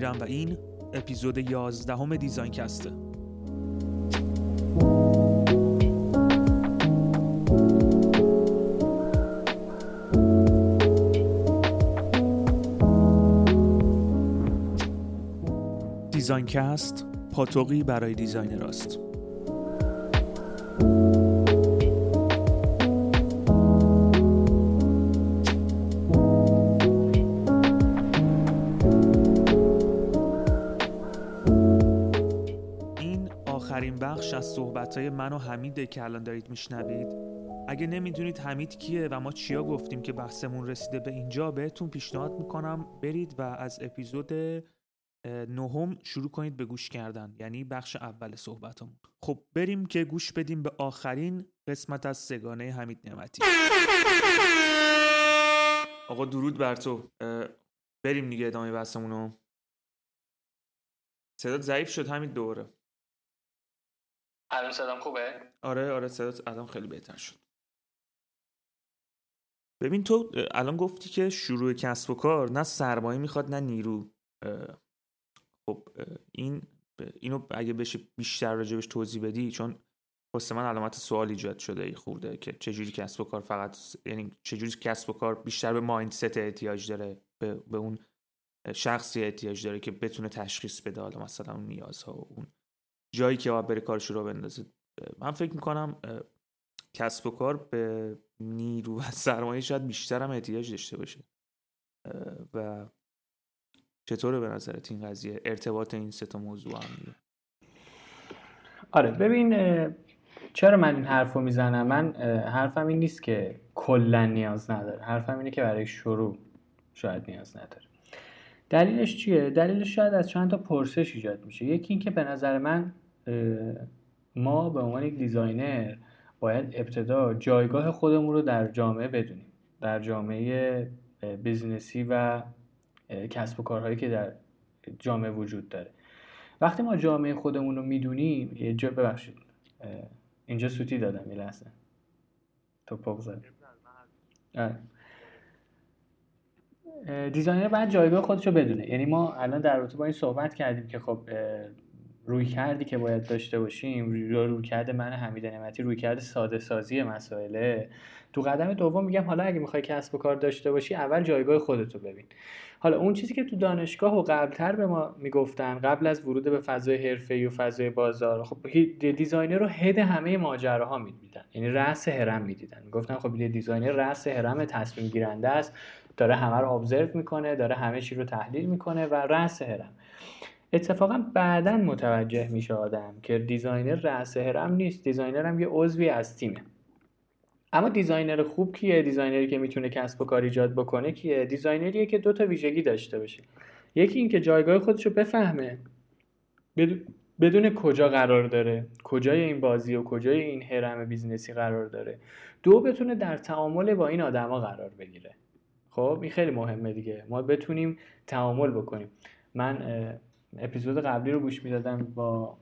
امیرم و این اپیزود 11 Design Cast ه Design Cast پاتوقی برای designer هاست من و حمیده که الان دارید میشنوید. اگه نمی‌دونید حمید کیه و ما چیا گفتیم که بحثمون رسیده به اینجا بهتون پیشنهاد می‌کنم برید و از اپیزود نهم شروع کنید به گوش کردن یعنی بخش اول صحبتمون. خب بریم که گوش بدیم به آخرین قسمت از سگانه حمید نعمتی. آقا درود بر تو. بریم دیگه ادامه بحثمونو. صدات ضعیف شد همین دوره الان صدام خوبه؟ آره آره صدات الان خیلی بهتر شد ببین تو الان گفتی که شروع کسب و کار نه سرمایه می‌خواد نه نیرو خب این اینو اگه بشه بیشتر راجبش توضیح بدی چون واسه من علامت سوال ایجاد شده ای خورده که چجوری کسب و کار فقط یعنی چجوری کسب و کار بیشتر به مایندست احتیاج داره به, به اون شخصی احتیاج داره که بتونه تشخیص بده حالا مثلا اون نیازها و اون جایی که باید بره کارش رو بندازه. من فکر می‌کنم کسب و کار به نیرو و سرمایه شاید بیشتر هم احتیاج داشته باشه. و چطوره به نظرت این قضیه؟ ارتباط این سه تا موضوع هم آره ببین چرا من این حرف رو می‌زنم؟ من حرفم این نیست که کلا نیاز نداره. حرفم اینه که برای شروع شاید نیاز نداره. دلیلش چیه؟ دلیلش شاید از چند تا پرسش ایجاد میشه. یکی اینکه به نظر من ما به عنوان یک designer باید ابتدا جایگاه خودمون رو در جامعه بدونیم. در جامعه business ی و کسب و کارهایی که در جامعه وجود داره. وقتی ما جامعه خودمون رو می‌دونیم یه جا ببخشید اینجا سوتی دادم یه لحظه. تو پاک زد دیزاینر باید جایگاه خودش رو بدونه. یعنی ما الان در رابطه با این صحبت کردیم که خب روی کردی که باید داشته باشیم روی کرده من حمید نعمتی روی کرده ساده سازی مسائله. تو قدم دوم میگم حالا اگه می‌خوای کسب و کار داشته باشی اول جایگاه خودتو ببین. حالا اون چیزی که تو دانشگاه و قبلتر به ما می‌گفتن قبل از ورود به فضای حرفه و فضای بازار خب designer رو head همه ماجراها می‌دیدن. یعنی رأس هرم می‌دیدن. می‌گفتن خب designer رأس هرم تصمیم گیرنده است. داره همه رو observe می‌کنه داره همه چی رو تحلیل می‌کنه و رأس هرم اتفاقا بعدا متوجه میشه آدم که designer رأس هرم نیست designer هم یه عضوی از تیمه. اما designer خوب کیه؟ designer ی که می‌تونه کسب و کار ایجاد بکنه کیه؟ designer یه که دو تا ویژگی داشته باشه. یکی اینکه جایگاه خودش رو بفهمه. بدون کجا قرار داره کجای این بازی و کجای این هرم business ی قرار داره. دو بتونه در تعامل با این آدما قرار بگیره. خب این خیلی مهمه دیگه. ما بتونیم تعامل بکنیم. من اپیزود قبلی رو گوش می‌دادم با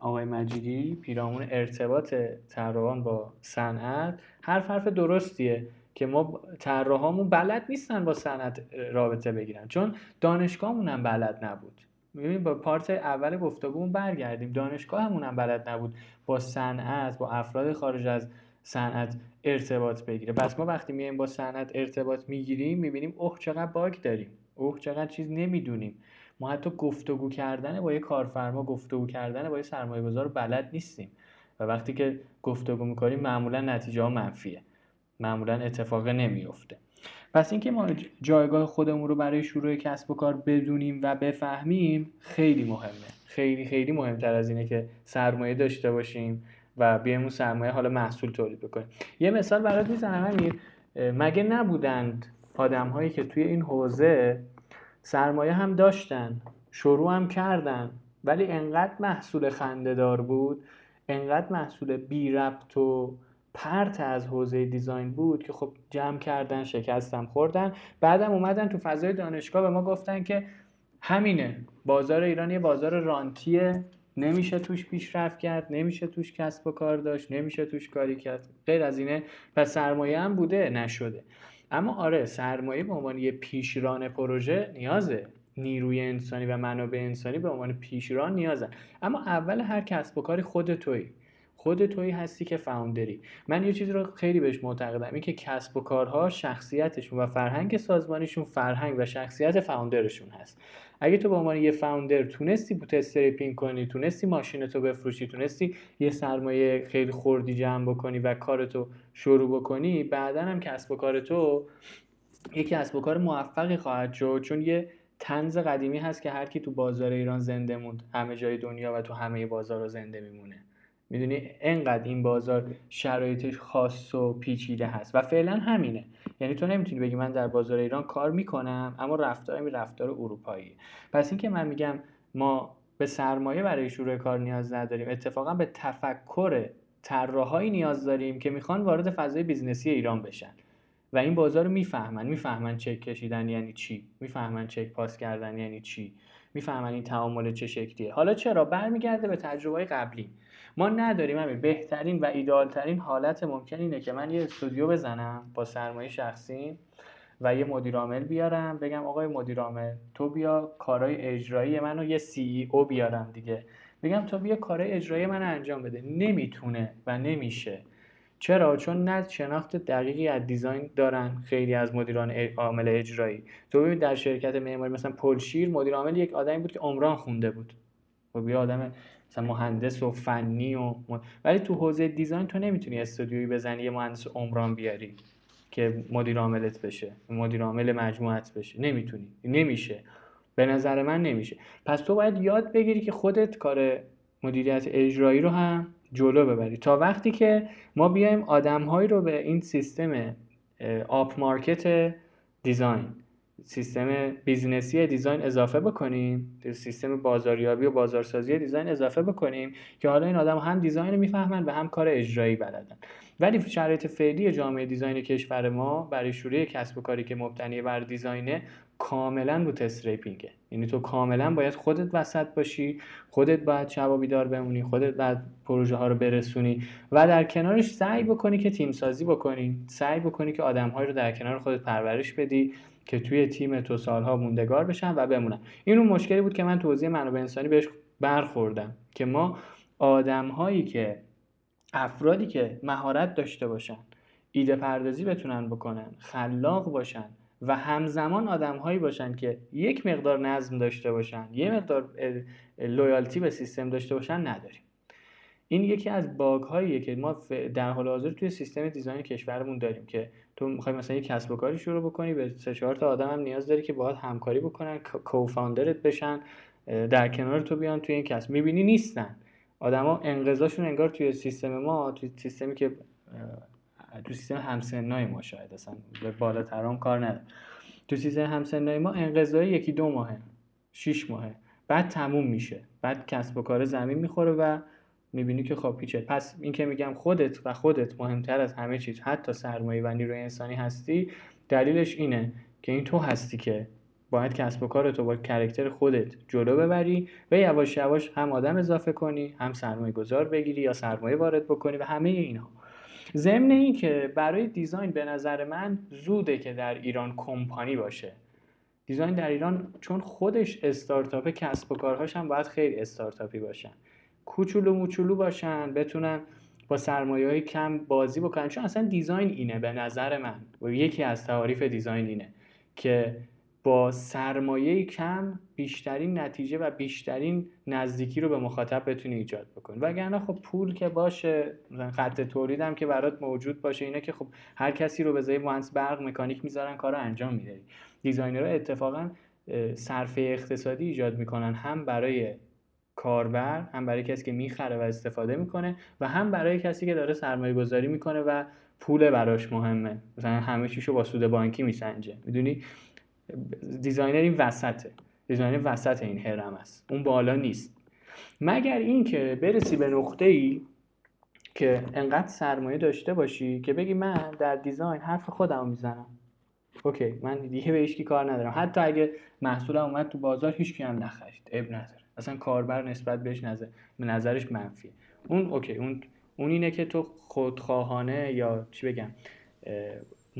آقای مجیدی پیرامون ارتباط طراحان با صنعت. حرف حرف درستیه که ما طراحامون بلد نیستن با صنعت رابطه بگیرن. چون دانشگاهمون هم بلد نبود. ببین با پارت اول گفتگومون برگردیم. دانشگاهمون هم بلد نبود با صنعت با افراد خارج از صنعت ارتباط بگیره. پس ما وقتی میایم با صنعت ارتباط می‌گیریم می‌بینیم اوه چقدر باگ داریم. اوه چقدر چیز نمی‌دونیم. ما حتی گفتگو کردن با یه کارفرما گفتگو کردن با یه سرمایه گذار بلد نیستیم. و وقتی که گفتگو می‌کنیم معمولا نتیجه ها منفیه. معمولا اتفاق نمیفته پس اینکه ما جایگاه خودمون رو برای شروع کسب و کار بدونیم و بفهمیم خیلی مهمه. خیلی خیلی مهمتر از اینه که سرمایه داشته باشیم. و بیایم اون سرمایه حالا محصول تولید بکنیم. یه مثال برات می‌زنم امیر. مگه نبودند آدم هایی که توی این حوزه سرمایه هم داشتن شروع هم کردن ولی انقدر محصول خندهدار بود انقدر محصول بی ربط و پرت از حوزه دیزاین بود که خب جمع کردن شکستم خوردن. بعدم اومدن تو فضای دانشگاه به ما گفتن که همینه بازار ایران یه بازار رانتیه. نمیشه توش پیشرفت کرد نمیشه توش کسب و کار داشت نمیشه توش کاری کرد. غیر از اینه پس سرمایه هم بوده نشده. اما آره سرمایه به عنوان یه پیشران پروژه نیازه. نیروی انسانی و منابع انسانی به عنوان پیشران نیازن. اما اول هر کسب و کاری خود تویی. خود تویی هستی که فاوندری. من یه چیزی رو خیلی بهش معتقدم این که کسب و کارها شخصیتشون و فرهنگ سازمانیشون فرهنگ و شخصیت فاوندرشون هست. اگه تو به عنوان یه فاوندر تونستی بوت استریپینگ کنی تونستی ماشین تو بفروشی تونستی یه سرمایه خیلی خوردی جمع بکنی و کارتو شروع بکنی بعدا هم کسب و کار تو یکی کسب کار موفقی خواهد شد. چون یه طنز قدیمی هست که هر کی تو بازار ایران زنده موند همه جای دنیا و تو همه بازار زنده میمونه. می‌دونی انقدر این بازار شرایطش خاص و پیچیده هست. و فعلا همینه. یعنی تو نمی‌تونی بگی من در بازار ایران کار می‌کنم اما رفتارم رفتار اروپایی پس اینکه من میگم ما به سرمایه برای شروع کار نیاز نداریم اتفاقا به تفکر طراحایی نیاز داریم که می‌خوان وارد فضای business ی ایران بشن. و این بازار رو می‌فهمن. می‌فهمن چک کشیدن یعنی چی؟ می‌فهمن چک پاس کردن یعنی چی؟ می‌فهمن این تعامل چه شکلیه. حالا چرا؟ برمیگرده به تجربه قبلی. ما نداریم همین بهترین و ایدالترین حالت ممکن اینه که من یه استودیو بزنم با سرمایه شخصی و یه مدیر بیارم. بگم آقای مدیر تو بیا کارهای اجرایی منو یه سی ای او بیارم دیگه. بگم تو بیا کارهای اجرایی من انجام بده. نمی‌تونه و نمیشه. چرا؟ چون نه شناخت دقیقی از دیزاین دارن خیلی از مدیران عامل اجرایی. تو ببین در شرکت معماری مثلا پلشیر مدیر عامل یک آدمی بود که عمران خونده بود. خب یه آدم مثلا مهندس و فنی و ولی تو حوزه دیزاین تو نمی‌تونی استودیویی بزنی یه مهندس عمران بیاری که مدیر عاملت بشه مدیر عامل مجموعت بشه. نمی‌تونی. نمیشه. به نظر من نمیشه. پس تو باید یاد بگیری که خودت کار مدیریت اجرایی رو هم جلو ببری. تا وقتی که ما بیایم آدمهایی رو به این سیستم آپ market design سیستم business ی design اضافه بکنیم سیستم بازاریابی و بازارسازی design اضافه بکنیم که حالا این آدم هم design رو می‌فهمن و هم کار اجرایی بلدن. ولی شرایط فعلی جامعه design کشور ما برای شروع کسب و کاری که مبتنی بر design ه کاملا bootstrapping ه یعنی تو کاملا باید خودت وسط باشی خودت باید شب بیدار بمونی خودت باید پروژه ها رو برسونی و در کنارش سعی بکنی که تیم سازی بکنی سعی بکنی که آدم رو در کنار خودت پرورش بدی که توی تیم تو سالها موندگار بشن و بمونن. این اون مشکلی بود که من توضیح منابع انسانی بهش برخوردم که ما آدم هایی که افرادی که مهارت داشته باشن ایده پردازی بتونن بکنن خلاق باشن و همزمان آدم هایی باشن که یک مقدار نظم داشته باشن یه مقدار لویالتی به سیستم داشته باشن نداریم. این یکی از باگ هاییه که ما در حال حاضر توی سیستم دیزاین کشورمون داریم که تو می‌خوای مثلا یک کسب و کاری شروع بکنی به سه چهار تا آدم هم نیاز داری که باهات همکاری بکنن کوفاندرت بشن در کنار تو بیان توی این کسب. می‌بینی نیستن. آدما انقضاشون انگار توی سیستم ما توی سیستمی که تو سیستم همسنای ما شاید اصلا به بالاترام کار نداره تو سیستم همسنای ما انقضای یکی دو ماهه شیش ماهه. بعد تموم میشه. بعد کسب و کار زمین می‌خوره و می‌بینی که خب پیچه پس این که میگم خودت و خودت مهمتر از همه چیز حتی سرمایه و نیروی انسانی هستی دلیلش اینه که این تو هستی که باید کسب و کارتو با کرکتر خودت جلو ببری و یواش یواش هم آدم اضافه کنی هم سرمایه گذار بگیری یا سرمایه وارد بکنی و همه اینها. ضمن این که برای design به نظر من زوده که در ایران کمپانی باشه. design در ایران چون خودش استارتاپ کسب و کارهاش هم باید خیلی استارتاپی باشن. کوچولو موچولو باشن بتونن با سرمایه های کم بازی بکنن. چون اصلا design اینه به نظر من. و یکی از تعاریف design اینه که با سرمایه کم بیشترین نتیجه و بیشترین نزدیکی رو به مخاطب بتونی ایجاد بکنی. وگرنه خب پول که باشه خط تولید هم که برات موجود باشه اینه که خب هر کسی رو جای مهندس برق مکانیک می‌ذارن کار رو انجام میده designer ها اتفاقا صرفه اقتصادی ایجاد می‌کنن هم برای کاربر هم برای کسی که می‌خره و استفاده می‌کنه و هم برای کسی که داره سرمایه گذاری می‌کنه و پول براش مهمه. مثلا همه چیشو با سود بانکی میسنجه. می‌دونی؟ designer این وسطه. designer وسط این هرم است. اون بالا نیست. مگر اینکه برسی به نقطه ای که انقدر سرمایه داشته باشی که بگی من در design حرف خودم می‌زنم. okay من دیگه به هیچکی کار ندارم. حتی اگه محصولم اومد تو بازار هیچکی هم نخرید. عیب نداره. اصلا کاربر نسبت بهش نظر به نظرش منفیه. اون okay اون اون اینه که تو خودخواهانه یا چی بگم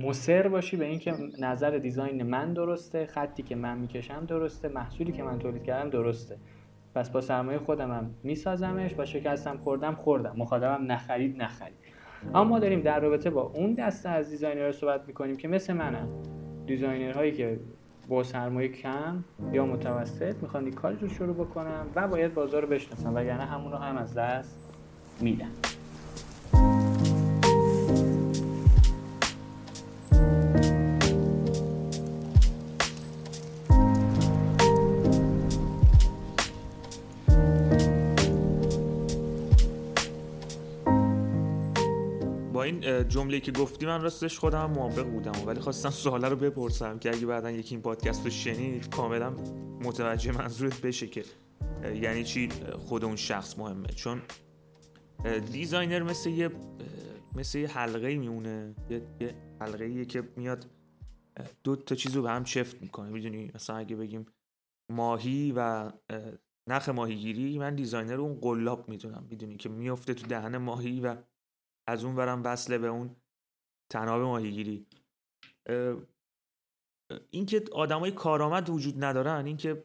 مصر باشی به اینکه نظر design من درسته خطی که من می‌کشم درسته محصولی که من تولید کردم درسته. پس با سرمایه خودم هم میسازمش با شکستم خوردم خوردم. مخاطبم نخرید نخرید. اما ما داریم در رابطه با اون دسته از designer ها صحبت می‌کنیم که مثل منم designer هایی که با سرمایه کم یا متوسط می‌خوان این رو شروع بکنم و باید بازار رو بشناسم وگرنه همون رو هم از دست میدن. جمله که گفتی من راستش خودم موافق بودم ولی خواستم سواله رو بپرسم که اگه بعدا یکی این پادکست رو شنید کاملا متوجه منظورت بشه که یعنی چی خود اون شخص مهمه. چون designer مثل یه مثل یه حلقه میمونه. یه حلقه که میاد دو تا چیز رو به هم چفت می‌کنه. می‌دونی؟ مثلا اگه بگیم ماهی و نخ ماهیگیری من designer اون قلاب می‌دونم. می‌دونی که میفته تو دهن ماهی و از اون برم وصله به اون تناب ماهیگیری. اینکه آدمای کارآمد وجود ندارن اینکه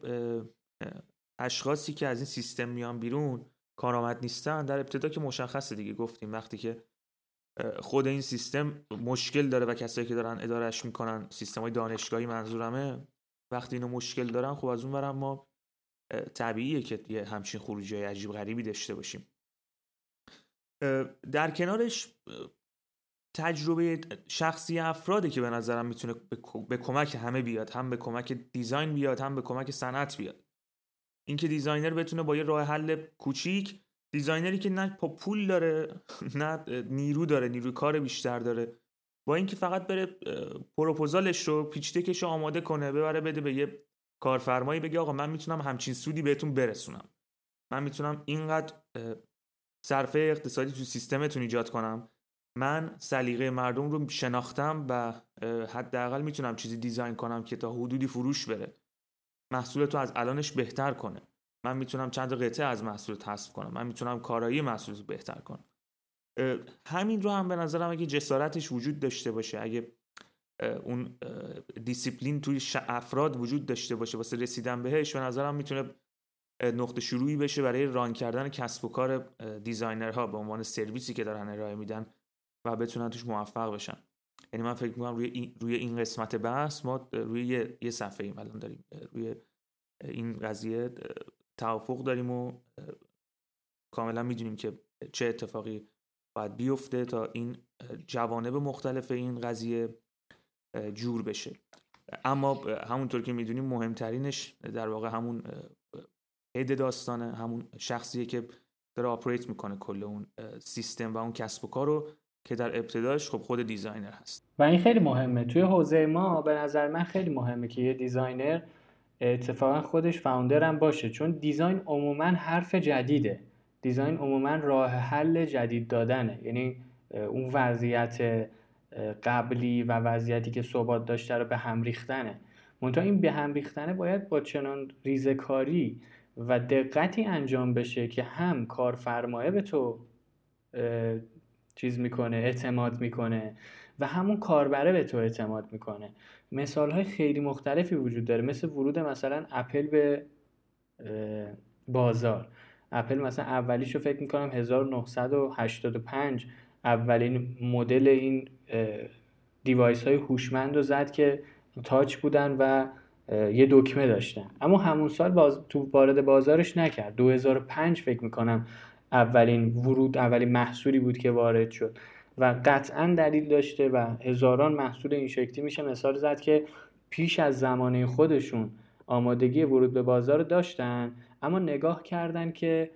اشخاصی که از این سیستم میان بیرون کارآمد نیستن در ابتدا که مشخصه دیگه. گفتیم وقتی که خود این سیستم مشکل داره و کسایی که دارن ادارش می‌کنن سیستم های دانشگاهی منظورمه وقتی اینو مشکل دارن خب از اون برم ما طبیعیه که یه همچین خروجی عجیب غریبی داشته باشیم. در کنارش تجربه شخصی افراده که به نظرم می‌تونه به کمک همه بیاد هم به کمک design بیاد هم به کمک صنعت بیاد. اینکه designer بتونه با یه راه حل کوچیک designer ی که نه پول داره نه نیرو داره نیروی کار بیشتر داره با اینکه فقط بره پروپوزالش رو pitch رو آماده کنه ببره بده به یه کارفرمایی بگه آقا من می‌تونم همچین سودی بهتون برسونم. من می‌تونم اینقدر صرفه اقتصادی تو سیستمتون ایجاد کنم. من سلیقه مردم رو شناختم و حداقل می‌تونم چیزی design کنم که تا حدودی فروش بره. محصول تو از الانش بهتر کنه. من می‌تونم چند قطعه از محصول حذف کنم. من می‌تونم کارایی محصول بهتر کنم. همین رو هم به نظرم اگه جسارتش وجود داشته باشه اگه اون دیسیپلین توی افراد وجود داشته باشه واسه رسیدن بهش به نظرم می‌تونه نقطه شروعی بشه برای ران کردن کسب و کار دیزاینرها به عنوان سرویسی که دارن ارائه میدن و بتونن توش موفق بشن. یعنی من فکر می‌کنم روی این, روی این قسمت بحث ما روی یه, صفحه ایم الان داریم. روی این قضیه توافق داریم و کاملا می‌دونیم که چه اتفاقی باید بیفته تا این جوانب مختلف این قضیه جور بشه. اما همونطور که می‌دونیم مهمترینش در واقع همون head داستانه همون شخصیه که داره operate می‌کنه کل اون سیستم و اون کسب و کار رو که در ابتداش خب خود designer هست. و این خیلی مهمه. توی حوزه ما به نظر من خیلی مهمه که یه designer اتفاقا خودش founder هم باشه. چون design عموما حرف جدیده. design عموما راه حل جدید دادنه. یعنی اون وضعیت قبلی و وضعیتی که ثبات داشته رو به هم ریختنه. منتها این به هم ریختنه باید با چنان ریزکاری و دقتی انجام بشه که هم کارفرمایه به تو چیز می‌کنه اعتماد می‌کنه و همون کاربره به تو اعتماد می‌کنه. مثال های خیلی مختلفی وجود داره. مثل ورود مثلا اپل به بازار. اپل مثلا اولیش رو فکر می‌کنم 1985 اولین مدل این دیوایس های هوشمند رو زد که تاچ بودن و یه دکمه داشتن اما همون سال باز تو وارد بازارش نکرد. 2005 فکر می‌کنم اولین ورود اولین محصولی بود که وارد شد. و قطعا دلیل داشته و هزاران محصول این شکلی میشه مثال زد که پیش از زمانه خودشون آمادگی ورود به بازار داشتن اما نگاه کردن که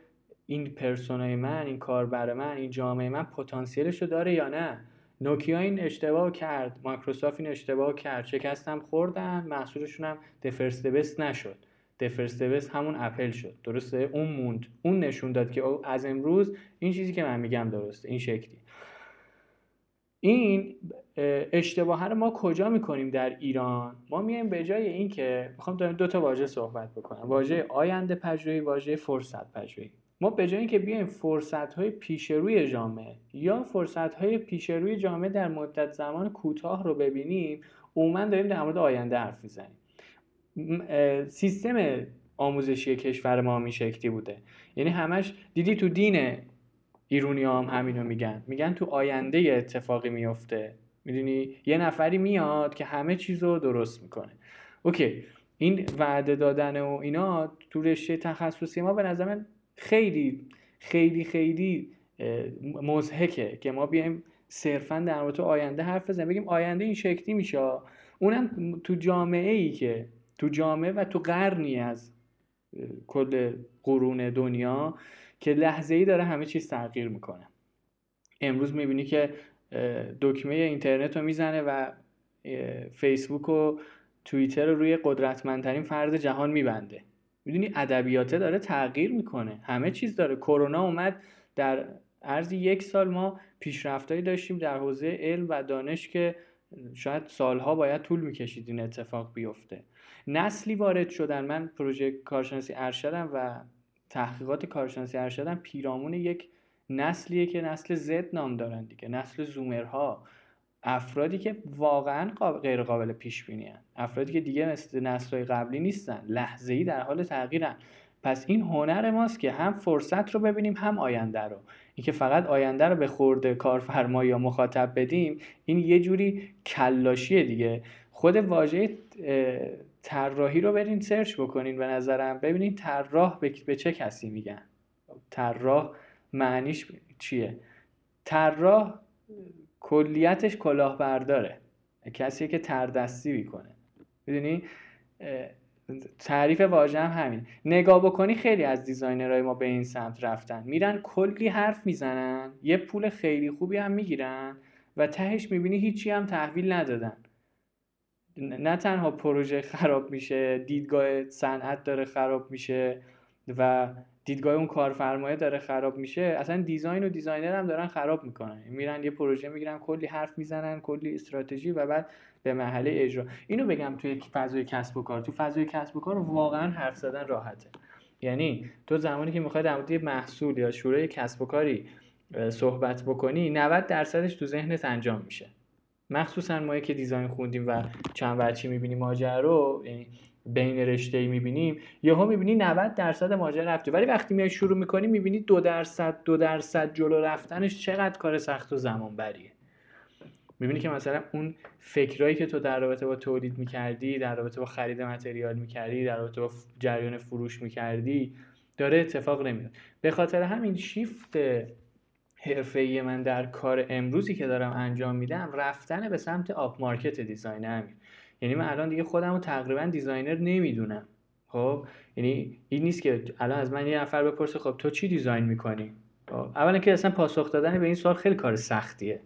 این پرسونای من این کاربر من این جامعه من پتانسیلش رو داره یا نه. نوکیا این اشتباه کرد مایکروسافت این اشتباه کرد. شکستم خوردن محصولشون هم دفرست بست نشد. دفرست بست همون اپل شد. درسته؟ اون موند اون نشون داد که از امروز این چیزی که من میگم درسته این شکلی. این اشتباه رو ما کجا می‌کنیم در ایران؟ ما میایم به جای اینکه می‌خوام دو تا واژه صحبت بکنم. واژه آینده پژوهی واژه فرصت پژوهی. ما به جای اینکه بیایم فرصت های پیش روی جامعه یا فرصت های پیش روی جامعه در مدت زمان کوتاه رو ببینیم عموما داریم در مورد آینده حرف می‌زنیم. سیستم آموزشی کشور ما این شکلی بوده. یعنی همش دیدی تو دین ایرونی هم همینو میگن. میگن تو آینده اتفاقی میفته می‌دونی؟ یه نفری میاد که همه چیز رو درست می‌کنه. اوکی. این وعده دادن و اینا تو رشته تخصصی ما به نظر من خیلی خیلی خیلی مزهکه که ما بیایم صرفا در مورد آینده حرف بزنیم. بگیم آینده این شکلی میشه. اونم تو جامعه ای که تو جامعه و تو قرنی از کل قرون دنیا که لحظه ای داره همه چیز تغییر می‌کنه. امروز می‌بینی که دکمه اینترنت رو می‌زنه و فیسبوک و توییتر رو روی قدرتمندترین فرد جهان میبنده. می‌دونی ادبیاته داره تغییر می‌کنه. همه چیز داره. کرونا اومد در عرض یک سال ما پیشرفتهایی داشتیم در حوزه علم و دانش که شاید سالها باید طول می‌کشید این اتفاق بیفته. نسلی وارد شدن. من پروژه کارشناسی ارشدم و تحقیقات کارشناسی ارشدم پیرامون یک نسلیه که نسل زد نام دارن دیگه. نسل زومرها. افرادی که واقعا غیر قابل پیش بینی افرادی که دیگه مثل نسل‌های قبلی نیستن. لحظه ای در حال تغییرن. پس این هنر ماست که هم فرصت رو ببینیم هم آینده رو. اینکه فقط آینده رو به خورده کارفرما یا مخاطب بدیم این یه جوری کلاشیه دیگه. خود واژه طراحی رو برین سرچ بکنین به نظرم. ببینین طراح به چه کسی میگن. طراح معنیش چیه؟ طراح کلیتش کلاهبرداره. کسیه که تردستی می‌کنه. می‌دونی؟ تعریف واژه هم همین. نگاه بکنی خیلی از دیزاینرهای ما به این سمت رفتن. میرن کلی حرف می‌زنن یه پول خیلی خوبی هم می‌گیرن و تهش می‌بینی هیچی هم تحویل ندادن. نه تنها پروژه خراب میشه دیدگاه صنعت داره خراب میشه و دیدگاه اون کارفرمایه داره خراب میشه اصلا design و designer هم دارن خراب می‌کنن. میرن یه پروژه می‌گیرن کلی حرف می‌زنن کلی استراتژی و بعد به مرحله اجرا. اینو بگم توی فضای کسب و کار. تو فضای کسب و کار واقعا حرف زدن راحته. یعنی تو زمانی که می‌خوای در مورد محصول یا شورای کسب و کاری صحبت بکنی 90 درصدش تو ذهنت انجام میشه. مخصوصا ما که design خوندیم و چند وجهی می‌بینیم ماجرا یعنی بین رشته ای می‌بینیم یهو می‌بینی 90 درصد ماجرا رفته. ولی وقتی میای شروع می‌کنی می‌بینی دو درصد دو درصد جلو رفتنش چقدر کار سخت و زمان بریه می‌بینی که مثلا اون فکرایی که تو در رابطه با تولید می‌کردی در رابطه با خرید متریال می‌کردی در رابطه با جریان فروش می‌کردی داره اتفاق نمیاد به خاطر همین شیفت حرفه من در کار امروزی که دارم انجام میدم رفتن به سمت آپ مارکت دیزاین همین یعنی من الان دیگه خودم رو تقریبا designer نمی‌دونم. خب؟ یعنی این نیست که الان از من یه نفر بپرسه خب تو چی design می‌کنی؟ خب، اولا که اصلا پاسخ دادن به این سوال خیلی کار سختیه.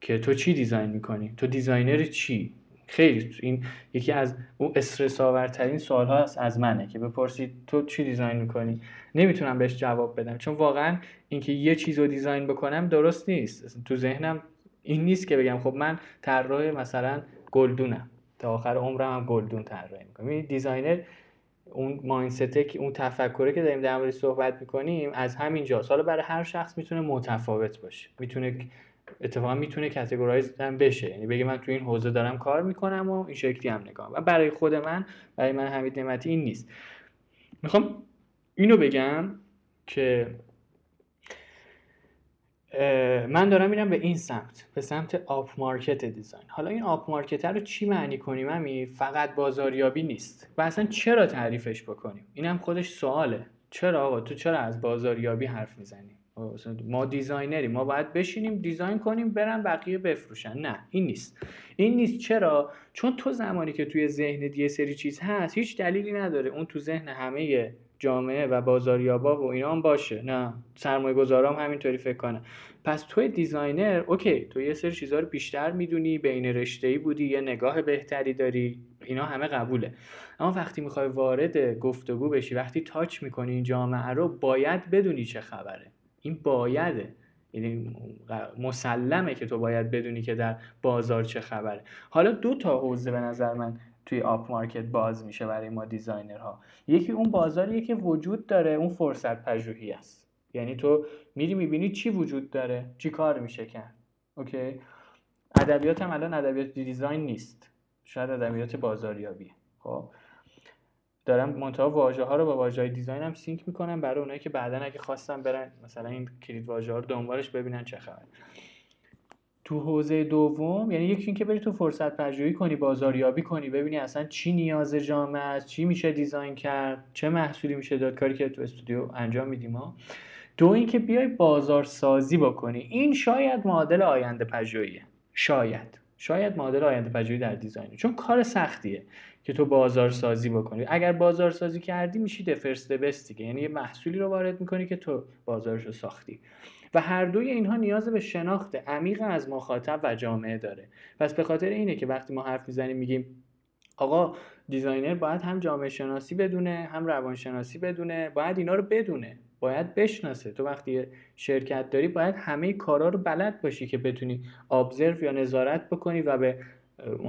که تو چی design می‌کنی؟ تو designer چی؟ خیلی این یکی از اون استرس آورترین سوال ها از منه که بپرسید تو چی design می‌کنی؟ نمی‌تونم بهش جواب بدم. چون واقعا اینکه یه چیز رو design بکنم درست نیست. تو ذهنم این نیست که بگم خب من طراح مثلا گلدونم. تا آخر عمرم هم گلدون طراحی می‌کنم. designer اون mindset ه که اون تفکره که داریم در موردش صحبت می‌کنیم از همین جاست. حالا برای هر شخص می‌تونه متفاوت باشه. می‌تونه اتفاقا می‌تونه categorize هم بشه. یعنی بگه من تو این حوزه دارم کار می‌کنم و این شکلی هم نگاه و برای خود من برای من حمید نعمتی این نیست. می‌خوام اینو بگم که من دارم میرم به این سمت به سمت up market design. حالا این up market رو چی معنی کنیم؟ همی فقط بازاریابی نیست. و اصلا چرا تعریفش بکنیم؟ اینم خودش سواله. چرا آقا؟ تو چرا از بازاریابی حرف می‌زنی؟ ما designer ی. ما باید بشینیم design کنیم برن بقیه بفروشن. نه این نیست. این نیست چرا؟ چون تو زمانی که توی ذهن یه سری چیز هست هیچ دلیلی نداره. اون تو ذهن همه جامعه و بازاریابا و اینا هم باشه. نه سرمایه گذارام همینطوری فکر کنه. پس توی designer okay تو یه سری چیزها رو بیشتر می‌دونی بین رشته ای بودی یه نگاه بهتری داری اینا همه قبوله. اما وقتی می‌خوای وارد گفتگو بشی وقتی touch می‌کنی این جامعه رو باید بدونی چه خبره. این بایده. یعنی مسلمه که تو باید بدونی که در بازار چه خبره. حالا دو تا حوزه به نظر من. توی up market باز میشه برای ما designer ها. یکی اون بازاریه که وجود داره اون فرصت پژوهی است. یعنی تو میری می‌بینی چی وجود داره چی کار میشه کرد. Okay? ادبیات هم الان ادبیات design نیست. شاید ادبیات بازاریابی خب؟ دارم منتها واژه ها رو با واژه های design هم sync می‌کنم برای اونایی که بعدا اگه خواستم برن مثلا این کلید واژه ها رو دنبالش ببینن چه خبر. تو حوزه دوم یعنی یکی اینکه بری تو فرصت پژوهی کنی بازاریابی کنی ببینی اصلا چی نیاز جامعه است چی میشه دیزاین کرد چه محصولی میشه داد کاری که تو استودیو انجام میدیم ما دو اینکه بیای بازار سازی بکنی. این شاید معادل آینده پژوهیه. شاید. شاید معادل آینده پژوهی در دیزاین. چون کار سختیه که تو بازار سازی بکنی. اگر بازار سازی کردی میشی دفرست بست دیگه. یعنی یه محصولی رو وارد می‌کنی که تو بازارش رو ساختی. و هر دوی اینها نیاز به شناخت عمیق از مخاطب و جامعه داره. پس به خاطر اینه که وقتی ما حرف می‌زنیم میگیم آقا designer باید هم جامعه شناسی بدونه هم روانشناسی بدونه باید اینا رو بدونه باید بشناسه. تو وقتی شرکت داری باید همه کارا رو بلد باشی که بتونی observe یا نظارت بکنی و به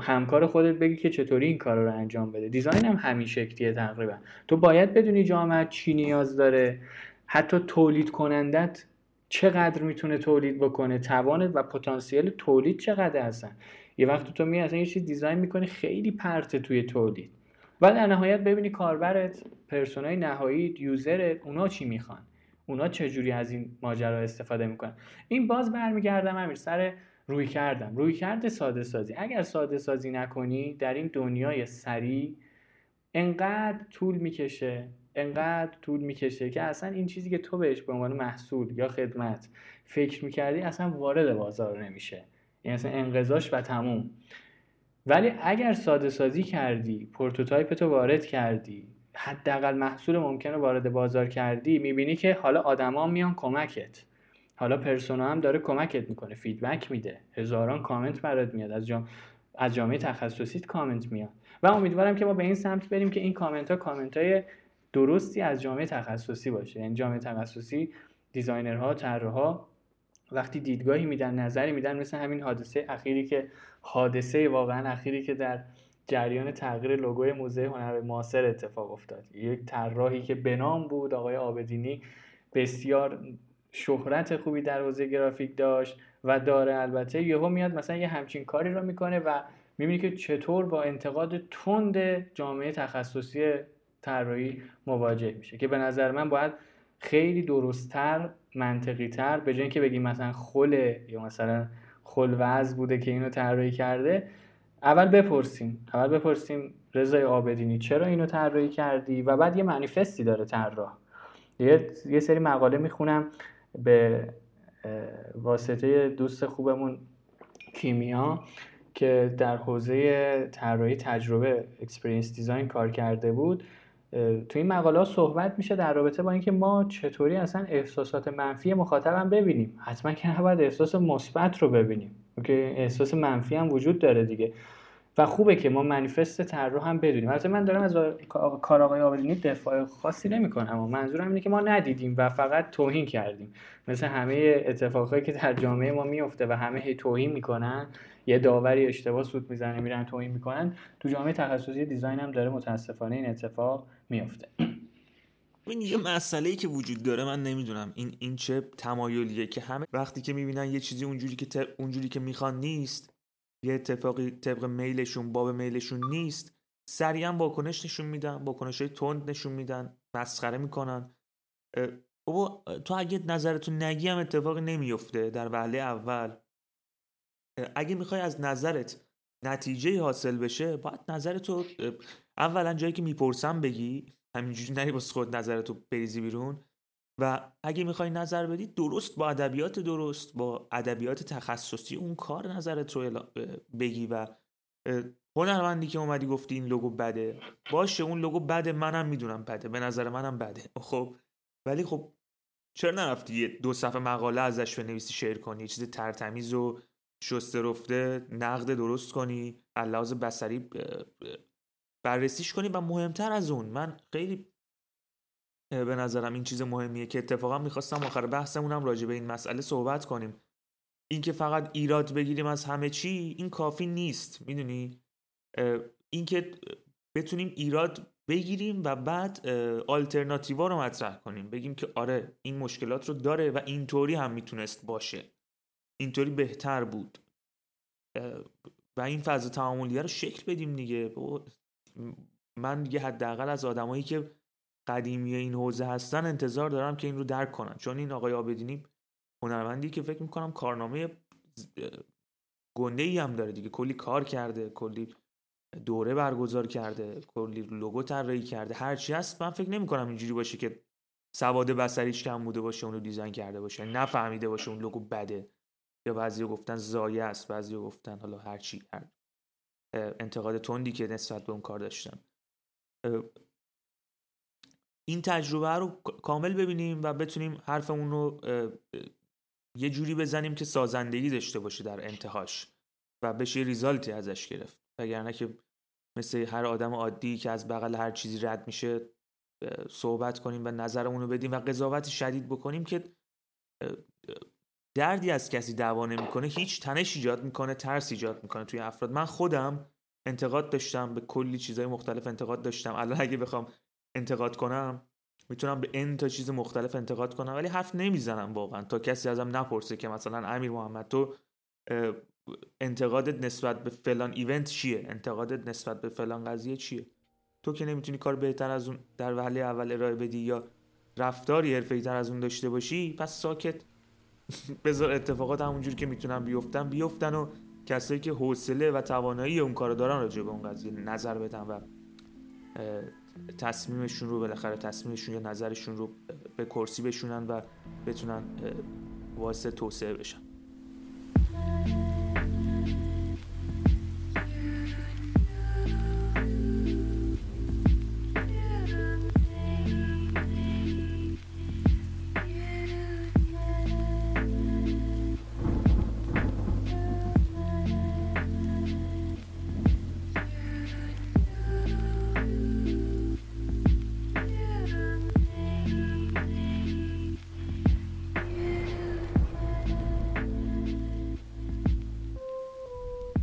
همکار خودت بگی که چطوری این کار رو انجام بده. design هم همین شکلیه تقریبا. تو باید بدونی جامعه چی نیاز داره. حتی تولید کنندت چقدر می‌تونه تولید بکنه توانت و پتانسیل تولید چقدر هستن؟ یه وقت تو می اصلا یه چیز دیزاین می‌کنی خیلی پرته توی تولید. و در نهایت ببینی کاربرت پرسونای نهایی یوزرت اونا چی می‌خوان؟ اونا چجوری از این ماجرا استفاده می‌کنن؟ این باز برمیگردم امیر سر روی کردم. روی کرده ساده سازی. اگر ساده سازی نکنی در این دنیای سریع انقدر طول می‌کشه انقدر طول می‌کشه که اصلا این چیزی که تو بهش به عنوان محصول یا خدمت فکر می‌کردی اصلا وارد بازار نمیشه. یعنی اصلا انقضاش و تموم. ولی اگر ساده سازی کردی prototype تو وارد کردی حداقل محصول ممکنه وارد بازار کردی می‌بینی که حالا آدما میان کمکت. حالا persona هم داره کمکت می‌کنه feedback میده. هزاران کامنت برات میاد از جام... از جامعه تخصصیت کامنت میاد. و امیدوارم که ما به این سمت بریم که این کامنت ها کامنت های درستی از جامعه تخصصی باشه. یعنی جامعه تخصصی designer ها طراحا وقتی دیدگاهی میدن نظری میدن مثل همین حادثه اخیری که حادثه واقعا اخیری که در جریان تغییر لوگوی موزه هنر معاصر اتفاق افتاد. یک طراحی که به نام بود آقای آبدینی بسیار شهرت خوبی در حوزه گرافیک داشت و داره. البته یهو میاد مثلا یه همچین کاری رو می‌کنه و می‌بینی که چطور با انتقاد تند جامعه تخصصی طراحی مواجه میشه که به نظر من باید خیلی درستتر منطقی تر به جای اینکه بگیم مثلا خله یا مثلا خلوز بوده که اینو طراحی کرده اول بپرسیم. اول بپرسیم رضای آبدینی چرا اینو طراحی کردی؟ و بعد یه منیفستی داره طراح. یه،, سری مقاله می‌خونم به واسطه دوست خوبمون کیمیا که در حوزه طراحی تجربه experience design کار کرده بود. تو این مقاله صحبت میشه در رابطه با اینکه ما چطوری اصلا احساسات منفی مخاطبم ببینیم. حتما که نباید احساس مثبت رو ببینیم. که احساس منفی هم وجود داره دیگه. و خوبه که ما مانیفست طراح هم بدونیم. البته من دارم از کار آقای آبدینی دفاع خاصی نمی‌کنم اما منظورم اینه که ما ندیدیم و فقط توهین کردیم. مثل همه اتفاقهایی که در جامعه ما میفته و همه هی توهین می‌کنن یه داوری اشتباه سود می‌زنه میرن توهین می‌کنن تو جامعه تخصصی دیزاین هم داره متاسفانه این اتفاق میفته این یه مسئله ای که وجود داره من نمی‌دونم. این این چه تمایلیه که همه وقتی که می‌بینن یه چیزی اونجوری که اونجوری که می‌خوان نیست یه اتفاقی طبق میلشون باب میلشون نیست سریعا واکنش نشون میدن واکنش های تند نشون میدن مسخره می‌کنن. بابا تو اگه نظرتون نگی هم اتفاقی نمیفته در وهله اول. اگه می‌خوای از نظرت نتیجه حاصل بشه باید نظرتو اولا جایی که می‌پرسم بگی همینجوری نری باز خود نظرتو بریزی بیرون. و اگه می‌خوای نظر بدی درست با ادبیات درست با ادبیات تخصصی اون کار نظرت رو بگی و هنرمندی که اومدی گفتی این لوگو بده. باشه اون لوگو بده منم می‌دونم بده. به نظر منم بده. خب؟ ولی خب چرا نرفتی دو صفحه مقاله ازش بنویسی شعر کنی؟ یه چیز ترتمیز و شسته رفته نقد درست کنی لحاظ بسری بررسیش کنی و مهمتر از اون من خیلی به نظرم این چیز مهمیه که اتفاقا می‌خواستم آخر بحثمونم راجع به این مسئله صحبت کنیم. اینکه فقط ایراد بگیریم از همه چی این کافی نیست می‌دونی؟ اینکه بتونیم ایراد بگیریم و بعد آلترناتیوا رو مطرح کنیم. بگیم که آره این مشکلات رو داره و اینطوری هم می‌تونست باشه. اینطوری بهتر بود. و این فضا تعاملیه رو شکل بدیم دیگه. من دیگه حداقل از آدمایی که قدیمی این حوزه هستن انتظار دارم که این رو درک کنن. چون این آقای آبدینی هنرمندی که فکر می‌کنم کارنامه گنده ای هم داره دیگه. کلی کار کرده کلی دوره برگزار کرده کلی لوگو طراحی کرده. هرچی هست من فکر نمی کنم اینجوری باشه که سواد بصریش کم بوده باشه اونو دیزاین کرده باشه. نفهمیده باشه اون لوگو بده. یا بعضی گفتن زایه است بعضی گفتن حالا هرچی هر انتقاد تندی که نسبت به اون کار داشتن. این تجربه رو کامل ببینیم و بتونیم حرفمون رو یه جوری بزنیم که سازندگی داشته باشه در انتهاش و بشه ریزالتی ازش گرفت. وگرنه که مثل هر آدم عادی که از بغل هر چیزی رد میشه صحبت کنیم و نظرمون رو بدیم و قضاوت شدید بکنیم که دردی از کسی دعوا نمی‌کنه هیچ تنش ایجاد می‌کنه ترس ایجاد می‌کنه توی افراد. من خودم انتقاد داشتم به کلی چیزهای مختلف انتقاد داشتم. الان اگه بخوام انتقاد کنم می‌تونم به این تا چیز مختلف انتقاد کنم ولی حرف نمی‌زنم واقعا. تا کسی ازم نپرسه که مثلا امیر محمد تو انتقادت نسبت به فلان ایونت چیه؟ انتقادت نسبت به فلان قضیه چیه؟ تو که نمی‌تونی کار بهتر از اون در وهله اول ارائه بدی یا رفتاری حرفه‌ای تر از اون داشته باشی پس ساکت بذار اتفاقات همونجور که می‌تونن بیفتن بیفتن و کسایی که حوصله و توانایی اون کارو دارن راجع به اون قضیه نظر بدن و تصمیمشون رو بالاخره تصمیمشون یا نظرشون رو به کرسی بشونن و بتونن واسه توسعه بشن.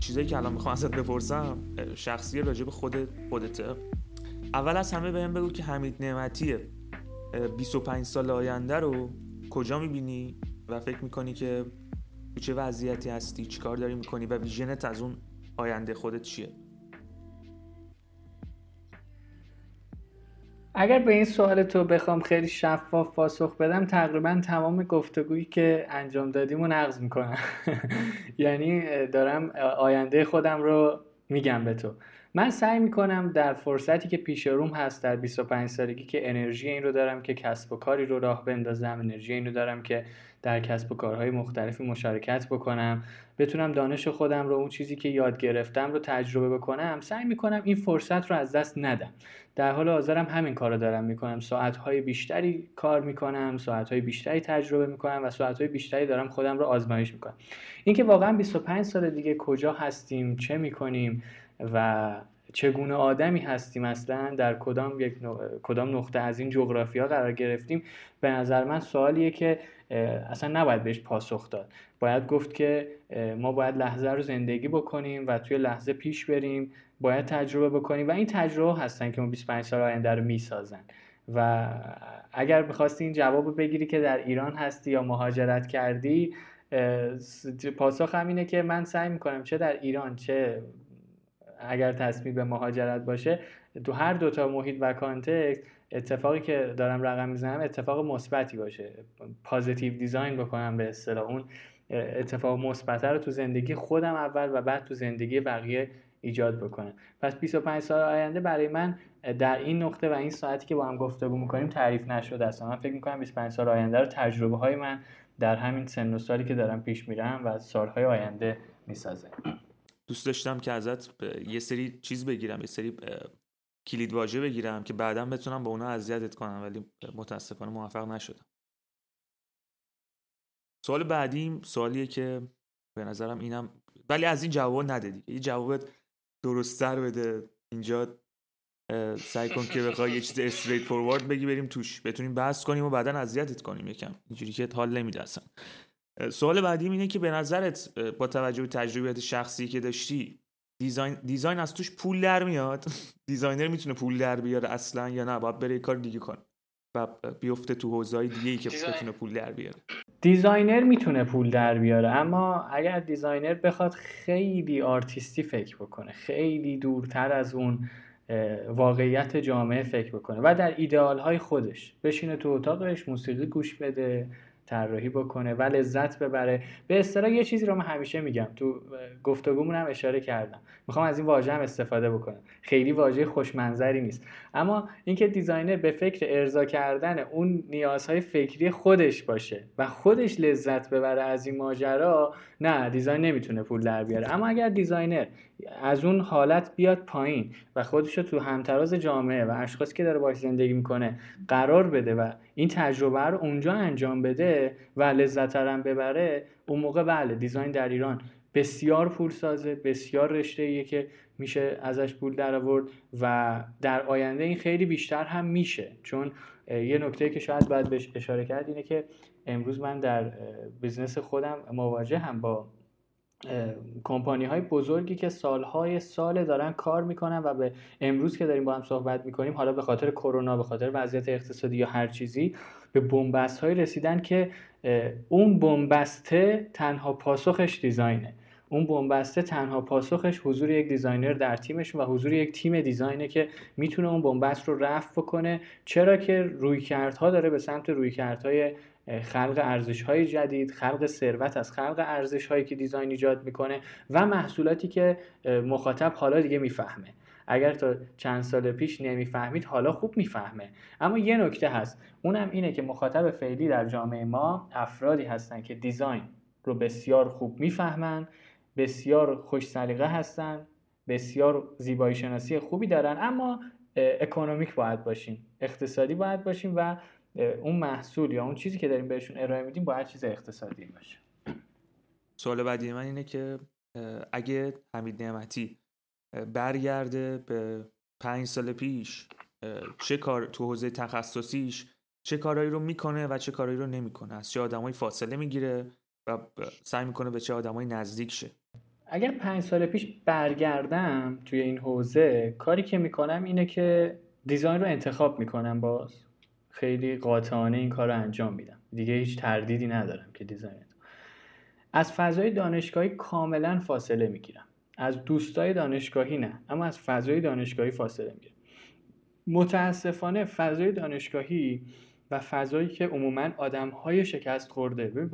که الان می‌خوام ازت بپرسم شخصی راجع به خود خودته اول از همه بهم بگو که حمید نعمتی 25 سال آینده رو کجا می‌بینی و فکر می‌کنی که چه وضعیتی هستی چیکار داری می‌کنی و ویژنت از اون آینده خودت چیه؟ اگر به این سوال تو بخوام خیلی شفاف پاسخ بدم تقریبا تمام گفتگویی که انجام دادیم و نقض می‌کنم. یعنی دارم آینده خودم رو میگم به تو. من سعی می‌کنم در فرصتی که پیش روم هست در 25 سالگی که انرژی این رو دارم که کسب و کاری رو راه بندازم انرژی این رو دارم که در کسب و کارهای مختلفی مشارکت بکنم بتونم دانش خودم رو اون چیزی که یاد گرفتم رو تجربه بکنم سعی می‌کنم این فرصت رو از دست ندم. در حال حاضرم همین کار رو دارم می‌کنم. ساعتهای بیشتری کار می‌کنم ساعتهای بیشتری تجربه می‌کنم و ساعتهای بیشتری دارم خودم رو آزمایش می‌کنم. اینکه واقعا 25 سال دیگه کجا هستیم چه می‌کنیم و چگونه آدمی هستیم اصلا در کدام یک کدام نقطه از این جغرافیا قرار گرفتیم به نظر من سوالیه که اصلا نباید بهش پاسخ داد. باید گفت که ما باید لحظه رو زندگی بکنیم و توی لحظه پیش بریم باید تجربه بکنیم و این تجربه هستن که ما 25 سال آینده رو می‌سازن. و اگر می‌خواستی این جواب بگیری که در ایران هستی یا مهاجرت کردی پاسخ همینه که من سعی می‌کنم چه در ایران چه اگر تصمیم به مهاجرت باشه تو هر دوتا محیط و context اتفاقی که دارم رقم می‌زنم اتفاق مثبتی باشه. positive design بکنم به اصطلاح. اون اتفاق مثبت رو تو زندگی خودم اول و بعد تو زندگی بقیه ایجاد بکنم. پس 25 سال آینده برای من در این نقطه و این ساعتی که با هم گفتگو می‌کنیم تعریف نشده است. من فکر می‌کنم 25 سال آینده رو تجربه های من در همین سن و سالی که دارم پیش میرم و سالهای آینده می‌سازه. دوست داشتم که ازت یه سری چیز بگیرم یه سری کلید واژه بگیرم که بعدا بتونم با اونا اذیتت کنم ولی متاسفانه موفق نشدم. سوال بعدیم سوالیه که به نظرم اینم ولی از این جواب نده دیگه. یه جواب درستتر بده. اینجا سعی کن که بخوای یه چیز استریت فوروارد بگی بریم توش. بتونیم بحث کنیم و بعدا اذیتت کنیم یکم. اینجوری که حال نمیده اصلا. سوال بعدی اینه که به نظرت با توجه به تجربیات شخصی که داشتی design design از توش پول در میاد. designer می‌تونه پول در بیاره اصلا یا نه؟ باید بره کار دیگه کنه. و بیفته تو حوزه‌های دیگه ای که بتونه پول در بیاره. designer می‌تونه پول در بیاره اما اگر designer بخواد خیلی آرتیستی فکر بکنه خیلی دورتر از اون واقعیت جامعه فکر بکنه و در ایدئال های خودش بشینه تو اتاقش موسیقی گوش بده طراحی بکنه و لذت ببره. به اصطلاح یه چیزی رو من همیشه میگم. تو گفتگومون هم اشاره کردم. می‌خوام از این واژه هم استفاده بکنم. خیلی واژه خوشمنظری نیست. اما اینکه designer به فکر ارضا کردن اون نیازهای فکری خودش باشه و خودش لذت ببره از این ماجرا نه design نمی‌تونه پول در بیاره. اما اگر designer از اون حالت بیاد پایین و خودش رو تو همتراز جامعه و اشخاصی که داره باش زندگی می‌کنه قرار بده و این تجربه رو اونجا انجام بده و لذت هم ببره اون موقع بله design در ایران بسیار پول سازه بسیار رشته که میشه ازش پول در آورد و در آینده این خیلی بیشتر هم میشه. چون یه نکته که شاید باید بهش اشاره کرد اینه که امروز من در business خودم مواجه هم با کمپانی های بزرگی که سالهای سال دارن کار می‌کنن و به امروز که داریم با هم صحبت می‌کنیم حالا به خاطر کرونا به خاطر وضعیت اقتصادی یا هر چیزی به بنبست های رسیدن که اون بنبسته تنها پاسخش design ه. اون بنبسته تنها پاسخش حضور یک designer در تیمش و حضور یک تیم design ه که می‌تونه اون بنبست رو رفع بکنه. چرا که رویکردها داره به سمت رویکردهای خلق ارزش های جدید خلق ثروت از خلق ارزش هایی که design ایجاد می‌کنه و محصولاتی که مخاطب حالا دیگه می‌فهمه. اگر تا چند سال پیش نمی‌فهمید حالا خوب می‌فهمه. اما یه نکته هست. اونم اینه که مخاطب فعلی در جامعه ما افرادی هستن که دیزاین رو بسیار خوب می‌فهمن بسیار خوش سلیقه هستن بسیار زیبایی شناسی خوبی دارن اما اکونومیک باید باشیم اقتصادی باید باشیم و اون محصول یا اون چیزی که داریم بهشون ارائه میدیم باید چیز اقتصادی باشه. سوال بعدی من اینه که اگه حمید نعمتی برگرده به پنج سال پیش چه کار تو حوزه تخصصیش چه کارهایی رو می‌کنه و چه کارهایی رو نمی‌کنه. از چه آدمایی فاصله می‌گیره و سعی می‌کنه به چه آدمایی نزدیک شه. اگر پنج سال پیش برگردم توی این حوزه کاری که می‌کنم اینه که دیزاین رو انتخاب می‌کنم باز. خیلی قاطعانه این کار رو انجام میدم. دیگه هیچ تردیدی ندارم که دیزاین از فضای دانشگاهی کاملا فاصله می‌گیرم. از دوستای دانشگاهی نه اما از فضای دانشگاهی فاصله می‌گیرم. متاسفانه فضای دانشگاهی و فضایی که عموما آدم های شکست خورده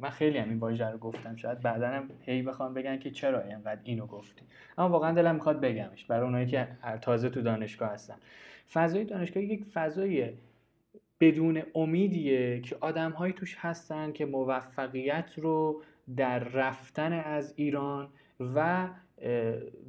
من خیلی هم این واژه رو گفتم. شاید بعدا هم هی بخوام بگن که چرا اینقدر اینو گفتی. اما واقعا دلم می‌خواد بگمش برای اونایی که تازه تو دانشگاه هستن. فضای دانشگاه یک فضای بدون امیدیه که آدم توش هستن که موفقیت رو در رفتن از ایران و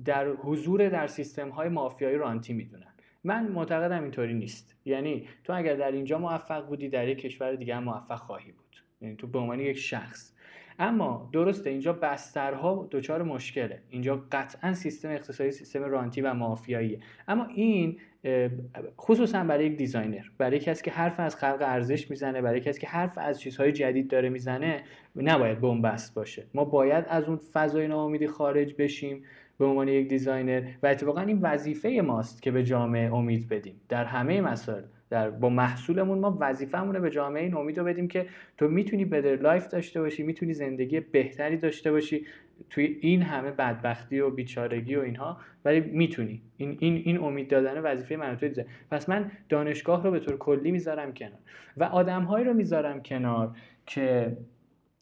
در حضور در سیستم های مافیایی رانتی می‌دونن. من معتقدم اینطوری نیست. یعنی تو اگر در اینجا موفق بودی در یک کشور دیگه هم موفق خواهی بود. یعنی تو به عنوان یک شخص. اما درسته اینجا بسترها دچار مشکله. اینجا قطعا سیستم اقتصادی سیستم رانتی و مافیاییه. اما این خصوصا برای یک designer برای کسی که حرف از خلق ارزش می‌زنه برای کسی که حرف از چیزهای جدید داره می‌زنه نباید بنبست باشه. ما باید از اون فضای ناامیدی خارج بشیم به عنوان یک designer و اتفاقا این وظیفه ماست که به جامعه امید بدیم. در همه مسائل در با محصولمون ما وظیفه‌مونه به جامعه این امید رو بدیم که تو می‌تونی better life داشته باشی می‌تونی زندگی بهتری داشته باشی توی این همه بدبختی و بیچارگی و اینها ولی می‌تونی. این این این امید دادن وظیفه من تو پس من دانشگاه رو به طور کلی می‌ذارم کنار و آدمهایی رو می‌ذارم کنار که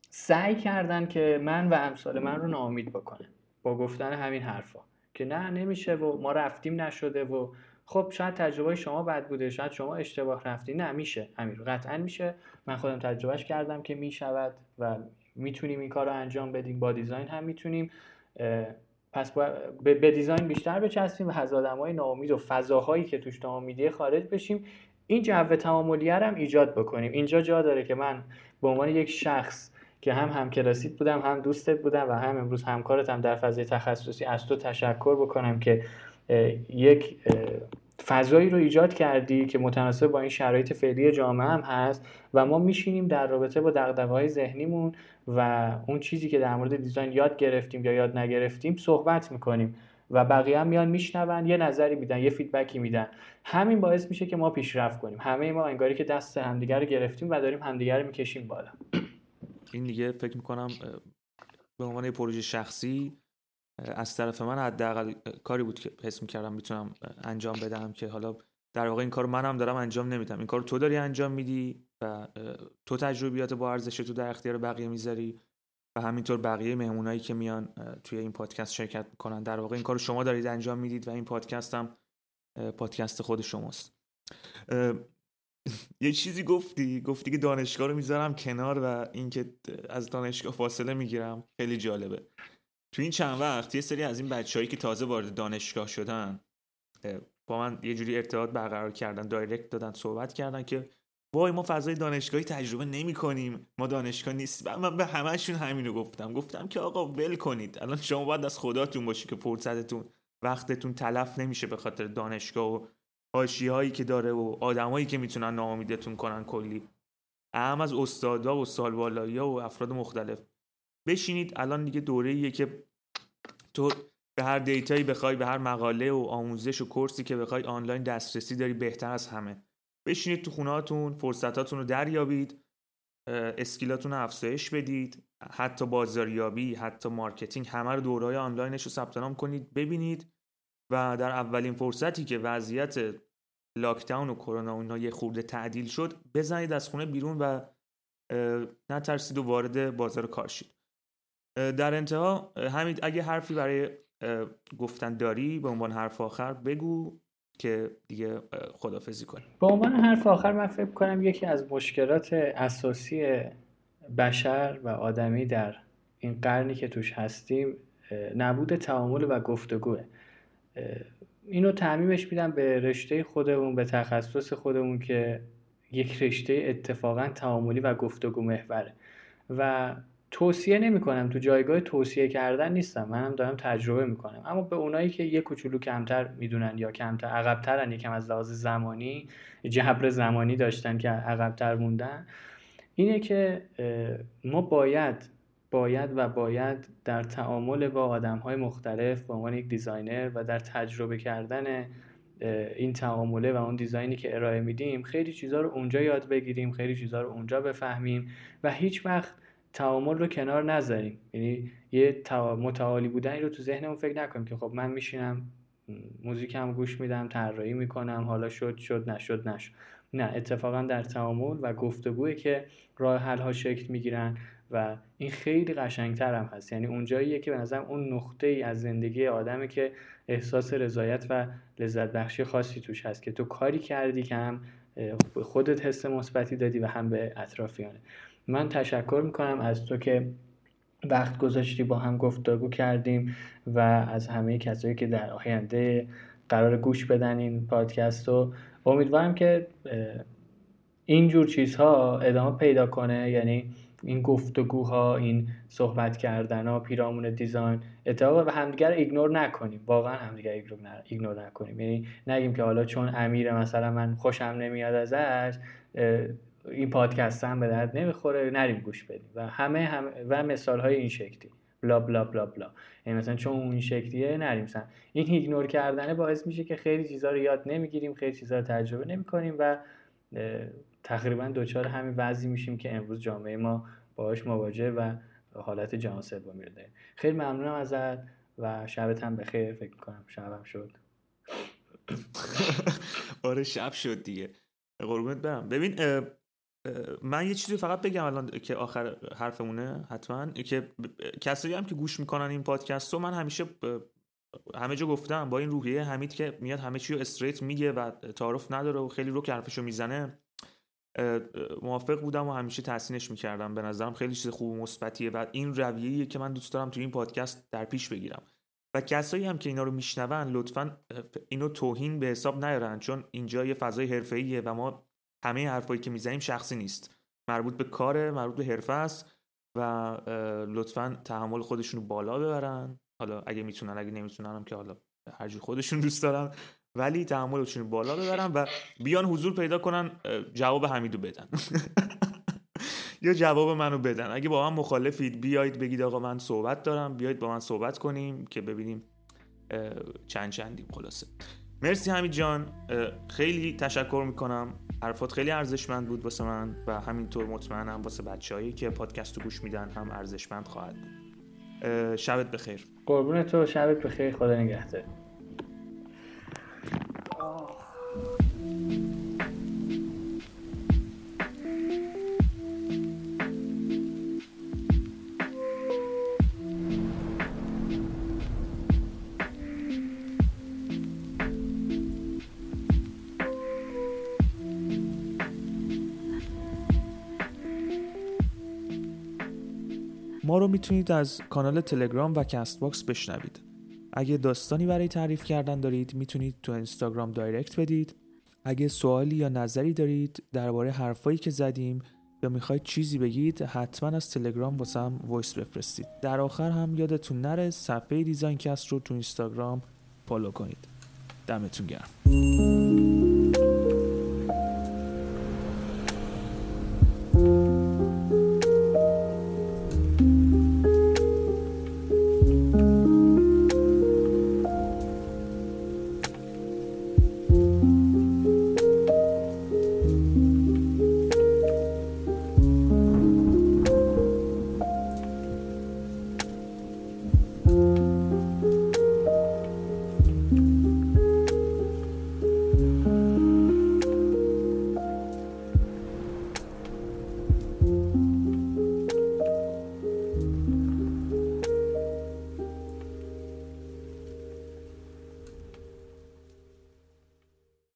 سعی کردن که من و امثال من رو ناامید بکنن. با گفتن همین حرفا. که نه نمیشه و ما رفتیم نشده و خب شاید تجربه شما بد بوده شاید شما اشتباه رفتی. نه میشه امیر قطعا میشه. من خودم تجربهش کردم که می‌شود و می‌تونیم این کار رو انجام بدیم. با دیزاین هم می‌تونیم پس به دیزاین بیشتر بچسبیم و از های ناامید و فضاهایی که توش ناامیدی خارج بشیم. این جو تعاملی هم ایجاد بکنیم. اینجا جا داره که من به عنوان یک شخص که هم همکلاسیت بودم هم دوستت بودم و هم امروز همکارتم در فضای تخصصی از تو تشکر بکنم که یک فضایی رو ایجاد کردی که متناسب با این شرایط فعلی جامعه هم هست و ما میشینیم در رابطه با دغدغه‌های ذهنیمون و اون چیزی که در مورد دیزاین یاد گرفتیم یا یاد نگرفتیم صحبت می‌کنیم و بقیه هم میان میشنون یه نظری میدن یه فیدبکی میدن. همین باعث میشه که ما پیشرفت کنیم. همه ما انگاری که دست همدیگر رو گرفتیم و داریم همدیگر رو می‌کشیم بالا. این دیگه فکر می‌کنم به عنوان پروژه شخصی از طرف من حداقل کاری بود که حس می‌کردم می‌تونم انجام بدم که حالا در واقع این کار منم دارم انجام نمیدم. این کار تو داری انجام میدی و تو تجربیات با ارزش تو در اختیار بقیه می‌ذاری و همینطور بقیه مهمونایی که میان توی این پادکست شرکت می‌کنن. در واقع این کار شما دارید انجام می‌دید و این پادکست هم پادکست خود شماست. یه چیزی گفتی گفتی که دانشگاه رو می‌ذارم کنار و اینکه از دانشگاه فاصله می‌گیرم. خیلی جالبه. تو این چند وقت یه سری از این بچههایی که تازه وارد دانشگاه شدن با من یه جوری ارتباط برقرار کردن دایرکت دادن صحبت کردن که وای ما فضای دانشگاهی تجربه نمی کنیم ما دانشگاه نیست. من به همهشون همینو گفتم. گفتم که آقا ول کنید. الان شما باید از خداتون باشی که فرصتتون وقتتون تلف نمیشه به خاطر دانشگاه و حاشیه هایی که داره و آدمایی که می‌تونن ناامیدتون کنن کلی. اهم از استادا و سالبالایی و افراد مختلف. بشینید. الان دیگه دوره که تو به هر data یی بخوای به هر مقاله و آموزش و course ی که بخوای آنلاین دسترسی داری بهتر از همه. بشینید تو خونهاتون فرصتاتون رو دریابید skill اتون رو افزایش بدید حتی بازاریابی حتی marketing همه رو دورهای آنلاینش رو ثبت نام کنید ببینید. و در اولین فرصتی که وضعیت lockdown و کرونا اینا یه خورده تعدیل شد بزنید از خونه بیرون و نترسید و وارد بازار کار شید. در انتها همین اگه حرفی برای گفتن داری به عنوان حرف آخر بگو که دیگه خدافزی کنیم به عنوان حرف آخر من فکر کنم یکی از مشکلات اساسی بشر و آدمی در این قرنی که توش هستیم نبود تعامل و گفتگوه اینو تعمیمش میدم به رشته خودمون به تخصص خودمون که یک رشته اتفاقا تعاملی و گفتگو محوره و توصیه نمی کنم تو جایگاه توصیه کردن نیستم. منم دارم تجربه می‌کنم. اما به اونایی که یه کوچولو کمتر می‌دونن یا کمتر عقبترن یکم از لحاظ زمانی جبر زمانی داشتن که عقبتر موندن اینه که ما باید باید و باید در تعامل با آدم های مختلف به عنوان یک دیزاینر و در تجربه کردن این تعامله و اون دیزاینی که ارائه میدیم خیلی چیزها رو اونجا یاد بگیریم خیلی چیزها رو اونجا بفهمیم و هیچ وقت تعامل رو کنار نذاریم. یعنی یه متعالی بودنی رو تو ذهنمون فکر نکنیم که خب من میشینم موزیکم گوش میدم طراحی می‌کنم حالا شد شد نشد نشد. نه اتفاقا در تعامل و گفتگویی که راه حل ها شکل می‌گیرن و این خیلی قشنگتر هم هست. یعنی اونجاییه که به نظرم اون نقطه ای از زندگی آدمه که احساس رضایت و لذت بخشی خاصی توش هست که تو کاری کردی که هم خودت حس مثبتی دادی و هم به اطرافیانه. من تشکر می‌کنم از تو که وقت گذاشتی با هم گفتگو کردیم و از همه کسایی که در آینده قرار گوش بدن این پادکست رو. امیدوارم که اینجور چیزها ادامه پیدا کنه یعنی این گفتگوها این صحبت کردن ها پیرامون دیزاین اتفاقا و همدیگر ignore نکنیم. واقعا همدیگر ignore نکنیم. یعنی نگیم که حالا چون امیر مثلا من خوشم نمیاد ازش این پادکست هم به درد نمی‌خوره نریم گوش بدیم. و همه, هم و مثال های این شکلی. blah blah blah blah. یعنی مثلا چون اون شکلیه نریم سن این ignore کردنه باعث میشه که خیلی چیزها رو یاد نمی‌گیریم خیلی چیزها رو تجربه نمی‌کنیم و تقریبا دوچار همین وضعی میشیم که امروز جامعه ما باهاش مواجه و حالت جهان سومی رو داریم. خیلی ممنونم ازت و شبت هم بخیر. فکر کنم شبم شد. آره شب شد دیگه. قربونت برم. ببین من یه چیزی فقط بگم الان که آخر حرفمونه حتما. که کسایی هم که گوش می‌کنن این پادکست رو من همیشه همه جا گفتم با این روحیه حمید که میاد همه چی رو استریت میگه و تعارف نداره و خیلی رو که حرفشو می‌زنه. موافق بودم و همیشه تحسینش می‌کردم. به نظرم خیلی چیز خوب و مثبتیه و این رویه‌ایه که من دوست دارم تو این پادکست در پیش بگیرم. و کسایی هم که اینا رو میشنون لطفا اینو توهین به حساب نیارن چون اینجا یه فضای حرفه‌ایه و ما همه حرفایی که می‌زنیم شخصی نیست. مربوط به کار مربوط به حرفه است و لطفا تحمل خودشون رو بالا ببرن. حالا اگه می‌تونن اگه نمی‌تونن هم که حالا هرجی خودشون دوست دارن. ولی تحملشون بالا ببرن و بیان حضور پیدا کنن جواب حمیدو بدن. یا جواب منو بدن. اگه با من مخالفید بیاید بگید آقا من صحبت دارم بیاید با من صحبت کنیم که ببینیم چند چندیم خلاصه. مرسی حمید جان. خیلی تشکر می‌کنم. حرفات خیلی ارزشمند بود واسه من و همینطور مطمئنم واسه بچههایی که پادکست رو گوش میدن هم ارزشمند خواهد بود. شبت بخیر. قربون تو شبت بخیر. خدا نگهدار. ما رو می‌تونید از کانال تلگرام و کست باکس بشنوید. اگه داستانی برای تعریف کردن دارید می‌تونید تو اینستاگرام direct بدید. اگه سوالی یا نظری دارید درباره حرفایی که زدیم یا می‌خواید چیزی بگید حتما از تلگرام واسم voice بفرستید. در آخر هم یادتون نره صفحه دیزاین کست رو تو اینستاگرام follow کنید. دمتون گرم.